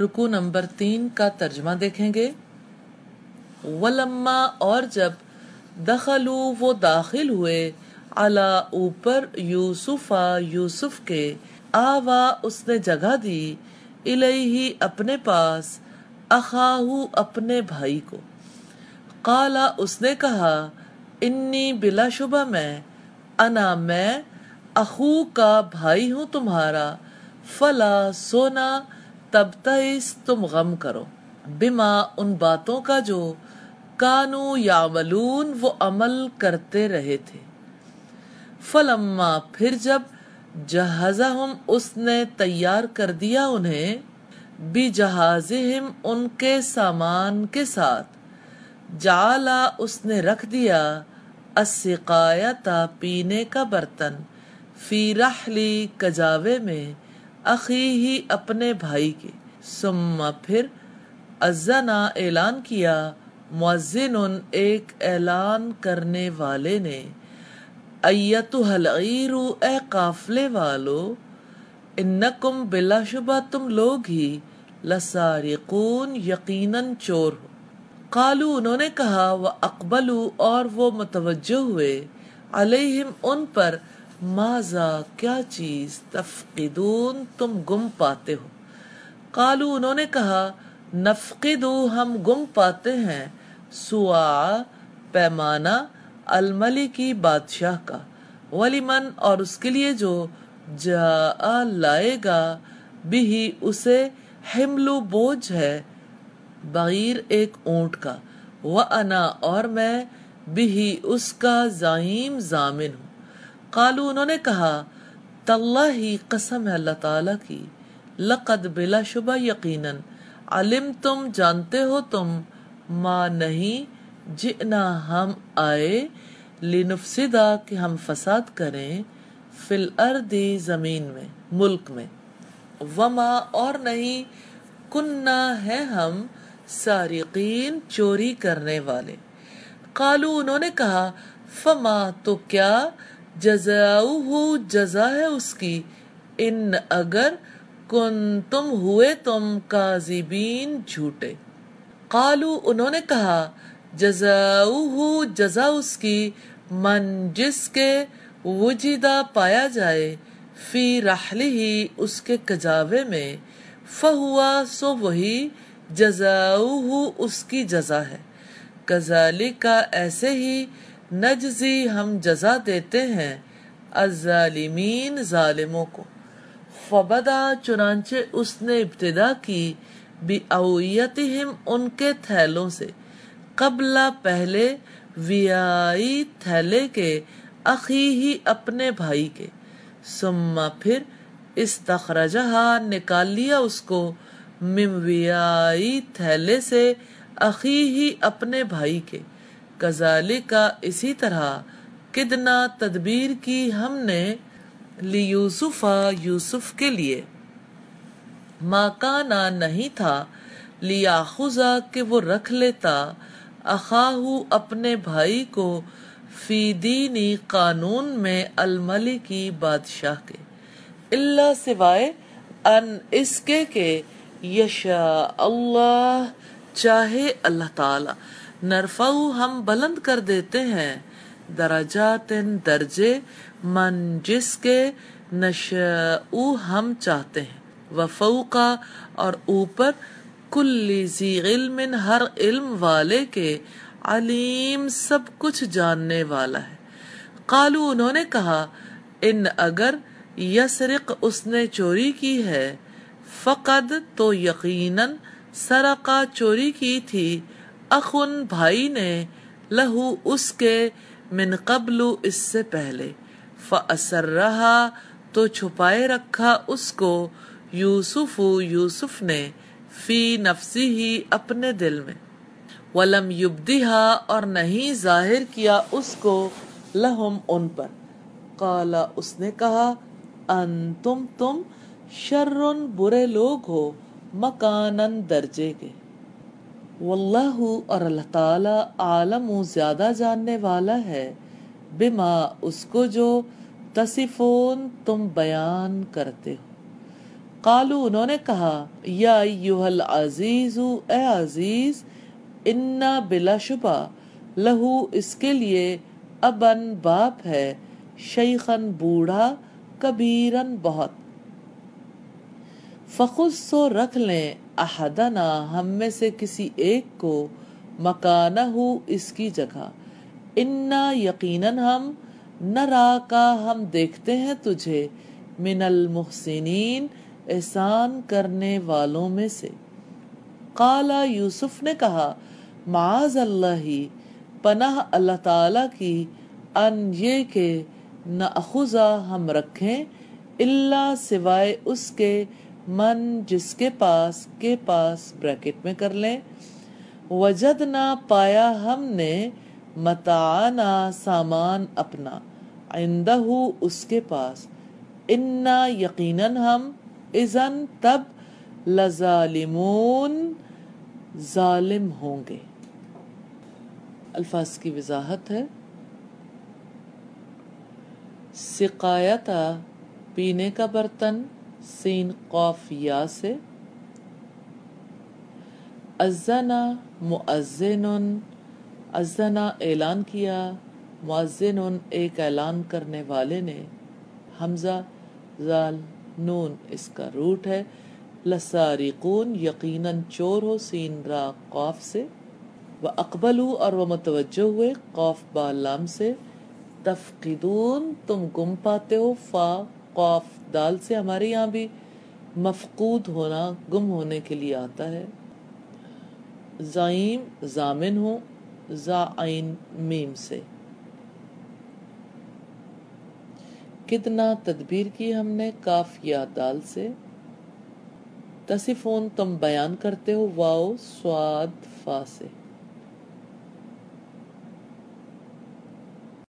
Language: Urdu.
رکو نمبر تین کا ترجمہ دیکھیں گے۔ ولما اور جب دخلو وہ داخل ہوئے علا اوپر یوسف یوسف کے آوا اس نے جگہ دی، الیہی اپنے پاس، اخاہو اپنے بھائی کو۔ قالا اس نے کہا، انی بلا شبہ میں، انا میں، اخو کا بھائی ہوں تمہارا، فلا سونا تب تیس تم غم کرو۔ بما ان باتوں کا جو کانو یا وہ عمل کرتے رہے تھے۔ فلما پھر جب جہازہم اس نے تیار کر دیا انہیں بھی جہازہم ان کے سامان کے ساتھ جالا اس نے رکھ دیا السقایتا پینے کا برتن، فی رحلی کجاوے میں۔ اخی ہی اپنے بھائی کے۔ سما پھر ازنا اعلان کیا معزن ایک اعلان کرنے والے نے العیر، اے قافلے والو، انکم بلا شبہ تم لوگ ہی لسارقون، یقیناً چور ہو۔ قالو، انہوں نے کہا وہ اقبلو اور وہ متوجہ ہوئے، علیہم ان پر ماضا کیا چیز؟ تفقدون، تم گم پاتے ہو۔ قالو انہوں نے کہا، نفقدو، ہم گم پاتے ہیں۔ سوا، پیمانہ، الملکی بادشاہ کا۔ ولیمن، اور اس کے لیے جو جا لائے گا بھی اسے حملو بوجھ ہے، بغیر ایک اونٹ کا۔ وہ انا اور میں بھی اس کا زائم زامن ہوں۔ قالو انہوں نے کہا تاللہ ہی قسم ہے اللہ تعالیٰ کی، لقد بلا شبہ یقیناً علم تم جانتے ہو تم ما نہیں، جئنا ہم آئے لنفسدہ کہ ہم فساد کریں فی الارضی زمین میں، ملک میں۔ وما اور نہیں، کننا ہے ہم سارقین چوری کرنے والے۔ قالو انہوں نے کہا، فما تو کیا؟ جزاؤ جزا ہے اس کی۔ ان اگر کن تم ہوئے تم کاذبین جھوٹے۔ قالو، انہوں نے کہا جزاؤ جزا اس کی، من جس کے وجدہ پایا جائے، فی رحلی ہی اس کے کجاوے میں، فہوا سو وہی جزاؤ اس کی جزا ہے۔ کزالی کا ایسے ہی نجزی ہم جزا دیتے ہیں الظالمین ظالموں کو۔ فبدا چنانچہ اس نے ابتدا کی بھی اویتہم ان کے تھیلوں سے۔ قبل پہلے ویائی تھیلے کے، اخی ہی اپنے بھائی کے۔ سما پھر استخرجہا نکال لیا اس کو ممویائی تھیلے سے، اخی ہی اپنے بھائی کے۔ کزالی کا اسی طرح کدنا تدبیر کی ہم نے لی یوسف یوسف کے لیے۔ ماکانا نہیں تھا لیا خزا کہ وہ رکھ لیتا، اخاہو اپنے بھائی کو فی دینی قانون میں الملی کی بادشاہ کے۔ اللہ سوائے ان اس کے کہ یشا اللہ چاہے اللہ تعالی۔ نرفع ہم بلند کر دیتے ہیں۔ درجات درجے، من جس کے نشا ہم چاہتے ہیں۔ وفوقا اور اوپر، کل ذی علم، ہر علم والے کے۔ علیم سب کچھ جاننے والا ہے۔ قالو، انہوں نے کہا، ان اگر یسرق اس نے چوری کی ہے، فقد تو یقیناً سرقا چوری کی تھی۔ اخن بھائی نے لہو اس کے من قبل اس سے پہلے فأسر رہا تو چھپائے رکھا اس کو، یوسف یوسف نے فی نفسی ہی اپنے دل میں۔ ولم یبدیہا اور نہیں ظاہر کیا اس کو لہم ان پر۔ قالا اس نے کہا، انتم تم شرن برے لوگ ہو مکانن درجے کے۔ واللہ اور اللہ تعالی عالم زیادہ جاننے والا ہے، بما اس کو جو تصفون تم بیان کرتے ہو۔ قالو انہوں نے کہا، یا ایوہ عزیز اے عزیز، انا بلا شبہ، لہو اس کے لیے ابن باپ ہے شیخن بوڑھا کبیرن بہت۔ فخص سو رکھ لیں احدنا، ہم میں سے کسی ایک کو مکانہ ہو اس کی جگہ۔ انا یقیناً ہم نرا کا ہم دیکھتے ہیں تجھے، من المحسنین، احسان کرنے والوں میں سے۔ قالا یوسف نے کہا، معاذ اللہ، پناہ اللہ تعالی کی ان یہ کہ نہ ہم رکھیں اللہ سوائے اس کے من جس کے پاس کے پاس بریکٹ میں کر لیں۔ وجد نہ پایا ہم نے متعنا سامان اپنا عندہ اس کے پاس۔ انا یقیناً ہم ازن تب لظالمون ظالم ہوں گے۔ الفاظ کی وضاحت ہے۔ سقایتا پینے کا برتن۔ سین قوف یا سے۔ ازنا معزن ازنا اعلان کیا۔ معزن ایک اعلان کرنے والے نے۔ حمزہ زال نون، اس کا روٹ ہے۔ لسارقون یقیناً چور ہو سین را قوف سے۔ وہ اقبلو اور وہ متوجہ ہوئے قوف بالام سے۔ تفقدون، تم گم پاتے ہو، فا قوف دال سے ہمارے یہاں بھی مفقود ہونا، گم ہونے کے لیے آتا ہے۔ زائم زامن ہو زائن، میم سے۔ کتنا تدبیر کی ہم نے کاف یا دال سے؟ تصفون تم بیان کرتے ہو واؤ سواد، فا سے۔